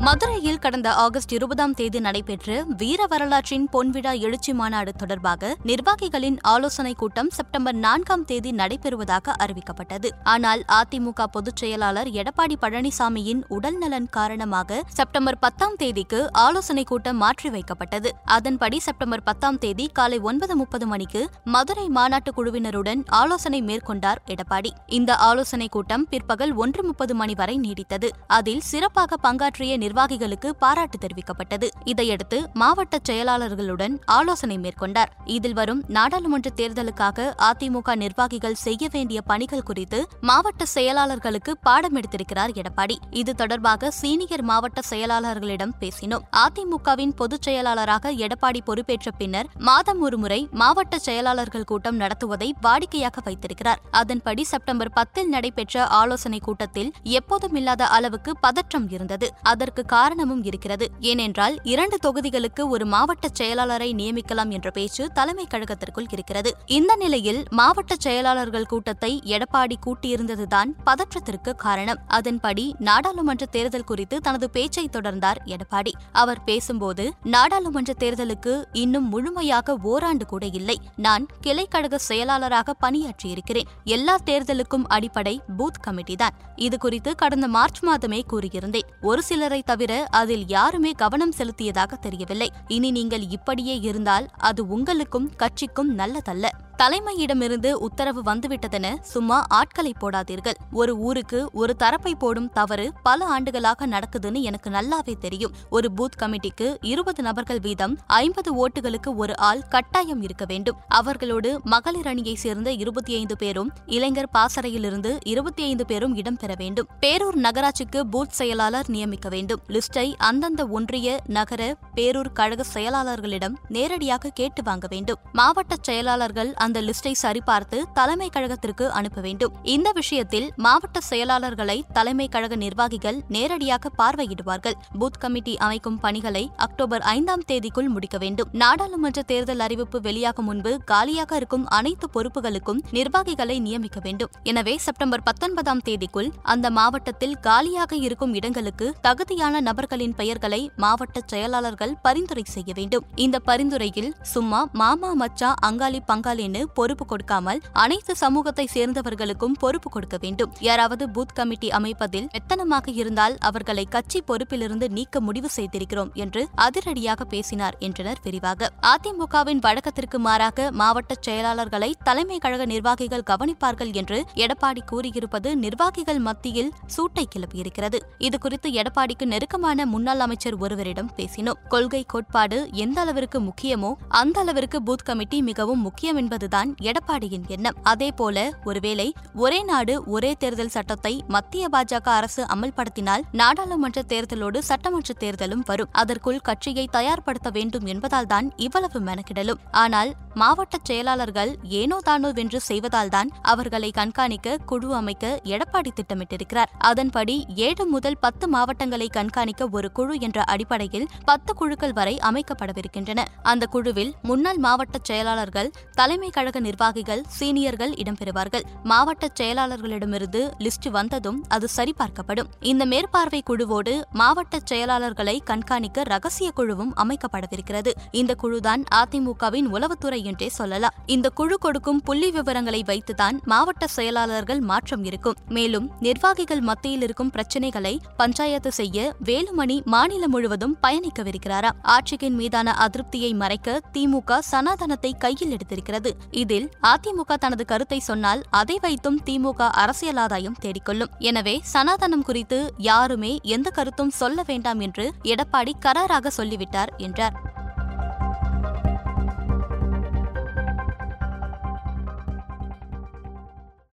மதுரையில் கடந்த ஆகஸ்ட் இருபதாம் தேதி நடைபெற்ற வீர வரலாற்றின் பொன்விழா எழுச்சி மாநாடு தொடர்பாக நிர்வாகிகளின் ஆலோசனைக் கூட்டம் செப்டம்பர் நான்காம் தேதி நடைபெறுவதாக அறிவிக்கப்பட்டது. ஆனால் அதிமுக பொதுச் செயலாளர் எடப்பாடி பழனிசாமியின் உடல்நலன் காரணமாக செப்டம்பர் பத்தாம் தேதிக்கு ஆலோசனைக் கூட்டம் மாற்றி வைக்கப்பட்டது. அதன்படி செப்டம்பர் பத்தாம் தேதி காலை ஒன்பது முப்பது மணிக்கு மதுரை மாநாட்டு குழுவினருடன் ஆலோசனை மேற்கொண்டார் எடப்பாடி. இந்த ஆலோசனைக் கூட்டம் பிற்பகல் ஒன்று முப்பது மணி வரை நீடித்தது. அதில் சிறப்பாக பங்காற்றிய நிர்வாகிகளுக்கு பாராட்டு தெரிவிக்கப்பட்டது. இதையடுத்து மாவட்ட செயலாளர்களுடன் ஆலோசனை மேற்கொண்டார். இதில் வரும் நாடாளுமன்ற தேர்தலுக்காக அதிமுக நிர்வாகிகள் செய்ய வேண்டிய பணிகள் குறித்து மாவட்ட செயலாளர்களுக்கு பாடம் எடுத்திருக்கிறார் எடப்பாடி. இது தொடர்பாக சீனியர் மாவட்ட செயலாளர்களிடம் பேசினோம். அதிமுகவின் பொதுச் செயலாளராக எடப்பாடி பொறுப்பேற்ற பின்னர் மாதம் ஒருமுறை மாவட்ட செயலாளர்கள் கூட்டம் நடத்துவதை வாடிக்கையாக வைத்திருக்கிறார். அதன்படி செப்டம்பர் பத்தில் நடைபெற்ற ஆலோசனைக் கூட்டத்தில் எப்போதும் இல்லாத அளவுக்கு பதற்றம் இருந்தது. அதற்கு காரணமும் இருக்கிறது. ஏனென்றால் இரண்டு தொகுதிகளுக்கு ஒரு மாவட்ட செயலாளரை நியமிக்கலாம் என்ற பேச்சு தலைமை கழகத்திற்குள் இருக்கிறது. இந்த நிலையில் மாவட்ட செயலாளர்கள் கூட்டத்தை எடப்பாடி கூட்டியிருந்ததுதான் பதற்றத்திற்கு காரணம். அதன்படி நாடாளுமன்ற தேர்தல் குறித்து தனது பேச்சை தொடர்ந்தார் எடப்பாடி. அவர் பேசும்போது நாடாளுமன்ற தேர்தலுக்கு இன்னும் முழுமையாக ஓராண்டு கூட இல்லை. நான் கிளை கழக செயலாளராக பணியாற்றியிருக்கிறேன். எல்லா தேர்தலுக்கும் அடிப்படை பூத் கமிட்டி தான். இது குறித்து கடந்த மார்ச் மாதமே கூறியிருந்தேன். ஒரு சிலரை தவிர அதில் யாருமே கவனம் செலுத்தியதாக தெரியவில்லை. இனி நீங்கள் இப்படியே இருந்தால் அது உங்களுக்கும் கட்சிக்கும் நல்லதல்ல. தலைமையிடமிருந்து உத்தரவு வந்துவிட்டதென சும்மா ஆட்களை போடாதீர்கள். ஒரு ஊருக்கு ஒரு தரப்பை போடும் தவறு பல ஆண்டுகளாக நடக்குதுன்னு எனக்கு நல்லாவே தெரியும். ஒரு பூத் கமிட்டிக்கு இருபது நபர்கள் வீதம் ஐம்பது ஓட்டுகளுக்கு ஒரு ஆள் கட்டாயம் இருக்க வேண்டும். அவர்களோடு மகளிர் அணியை சேர்ந்த இருபத்தி ஐந்து பேரும் இளைஞர் பாசறையிலிருந்து இருபத்தி ஐந்து பேரும் இடம்பெற வேண்டும். பேரூர் நகராட்சிக்கு பூத் செயலாளர் நியமிக்க வேண்டும். லிஸ்டை அந்தந்த ஒன்றிய நகர பேரூர் கழக செயலாளர்களிடம் நேரடியாக கேட்டு வாங்க வேண்டும். மாவட்ட செயலாளர்கள் அந்த லிஸ்டை சரிபார்த்து தலைமை கழகத்திற்கு அனுப்ப வேண்டும். இந்த விஷயத்தில் மாவட்ட செயலாளர்களை தலைமை கழக நிர்வாகிகள் நேரடியாக பார்வையிடுவார்கள். பூத் கமிட்டி அமைக்கும் பணிகளை அக்டோபர் ஐந்தாம் தேதிக்குள் முடிக்க வேண்டும். நாடாளுமன்ற தேர்தல் அறிவிப்பு வெளியாகும் முன்பு காலியாக இருக்கும் அனைத்து பொறுப்புகளுக்கும் நிர்வாகிகளை நியமிக்க வேண்டும். எனவே செப்டம்பர் பத்தொன்பதாம் தேதிக்குள் அந்த மாவட்டத்தில் காலியாக இருக்கும் இடங்களுக்கு தகுதியான நபர்களின் பெயர்களை மாவட்ட செயலாளர்கள் பரிந்துரை செய்ய வேண்டும். இந்த பரிந்துரையில் சும்மா மாமா மச்சா அங்காளி பங்காளின்னு பொறுப்பு கொடுக்காமல் அனைத்து சமூகத்தை சேர்ந்தவர்களுக்கும் பொறுப்பு கொடுக்க வேண்டும். யாராவது பூத் கமிட்டி அமைப்பதில் எத்தனமாக இருந்தால் அவர்களை கட்சி பொறுப்பிலிருந்து நீக்க முடிவு செய்திருக்கிறோம் என்று அதிரடியாக பேசினார் என்றனர் விரிவாக. அதிமுகவின் வழக்கத்திற்கு மாறாக மாவட்ட செயலாளர்களை தலைமை கழக நிர்வாகிகள் கவனிப்பார்கள் என்று எடப்பாடி கூறியிருப்பது நிர்வாகிகள் மத்தியில் சூட்டை கிளப்பியிருக்கிறது. இதுகுறித்து எடப்பாடிக்கு நெருக்கமான முன்னாள் அமைச்சர் ஒருவரிடம் பேசினோம். கொள்கை கோட்பாடு எந்த அளவிற்கு முக்கியமோ அந்த அளவிற்கு பூத் கமிட்டி மிகவும் முக்கியம் என்பதுதான் எடப்பாடியின் எண்ணம். அதேபோல ஒருவேளை ஒரே நாடு ஒரே தேர்தல் சட்டத்தை மத்திய பாஜக அரசு அமல்படுத்தினால் நாடாளுமன்ற தேர்தலோடு சட்டமன்ற தேர்தலும் வரும். அதற்குள் கட்சியை தயார்படுத்த வேண்டும் என்பதால்தான் இவ்வளவு மெனக்கிடலும். ஆனால் மாவட்ட செயலாளர்கள் ஏனோ தானோ வென்று செய்வதால்தான் அவர்களை கண்காணிக்க குழு அமைக்க எடப்பாடி திட்டமிட்டிருக்கிறார். அதன்படி ஏழு முதல் பத்து மாவட்டங்களை கண்காணிக்க ஒரு குழு என்ற அடிப்படையில் பத்து குழுக்கள் வரை அமைக்கப்படவிருக்கின்றன. அந்த குழுவில் முன்னாள் மாவட்ட செயலாளர்கள் தலைமை கழக நிர்வாகிகள் சீனியர்கள் இடம்பெறுவார்கள். மாவட்ட செயலாளர்களிடமிருந்து லிஸ்ட் வந்ததும் அது சரிபார்க்கப்படும். இந்த மேற்பார்வை குழுவோடு மாவட்ட செயலாளர்களை கண்காணிக்க ரகசிய குழுவும் அமைக்கப்படவிருக்கிறது. இந்த குழுதான் அதிமுகவின் உளவுத்துறை என்றே சொல்லலாம். இந்த குழு கொடுக்கும் புள்ளி விவரங்களை வைத்துதான் மாவட்ட செயலாளர்கள் மாற்றம் இருக்கும். மேலும் நிர்வாகிகள் மத்தியில் இருக்கும் பிரச்சினைகளை பஞ்சாயத்து செய்ய வேலுமணி மாநிலம் முழுவதும் பயணிக்கவிருக்கிறாராம். ஆட்சியின் மீதான அதிருப்தியை மறைக்க திமுக சனாதனத்தை கையில் எடுத்திருக்கிறது. இதில் அதிமுக தனது கருத்தை சொன்னால் அதை வைத்தும் திமுக அரசியல் ஆதாயம் தேடிக்கொள்ளும். எனவே சனாதனம் குறித்து யாருமே எந்த கருத்தும் சொல்ல வேண்டாம் என்று எடப்பாடி கராராக சொல்லிவிட்டார் என்றார்.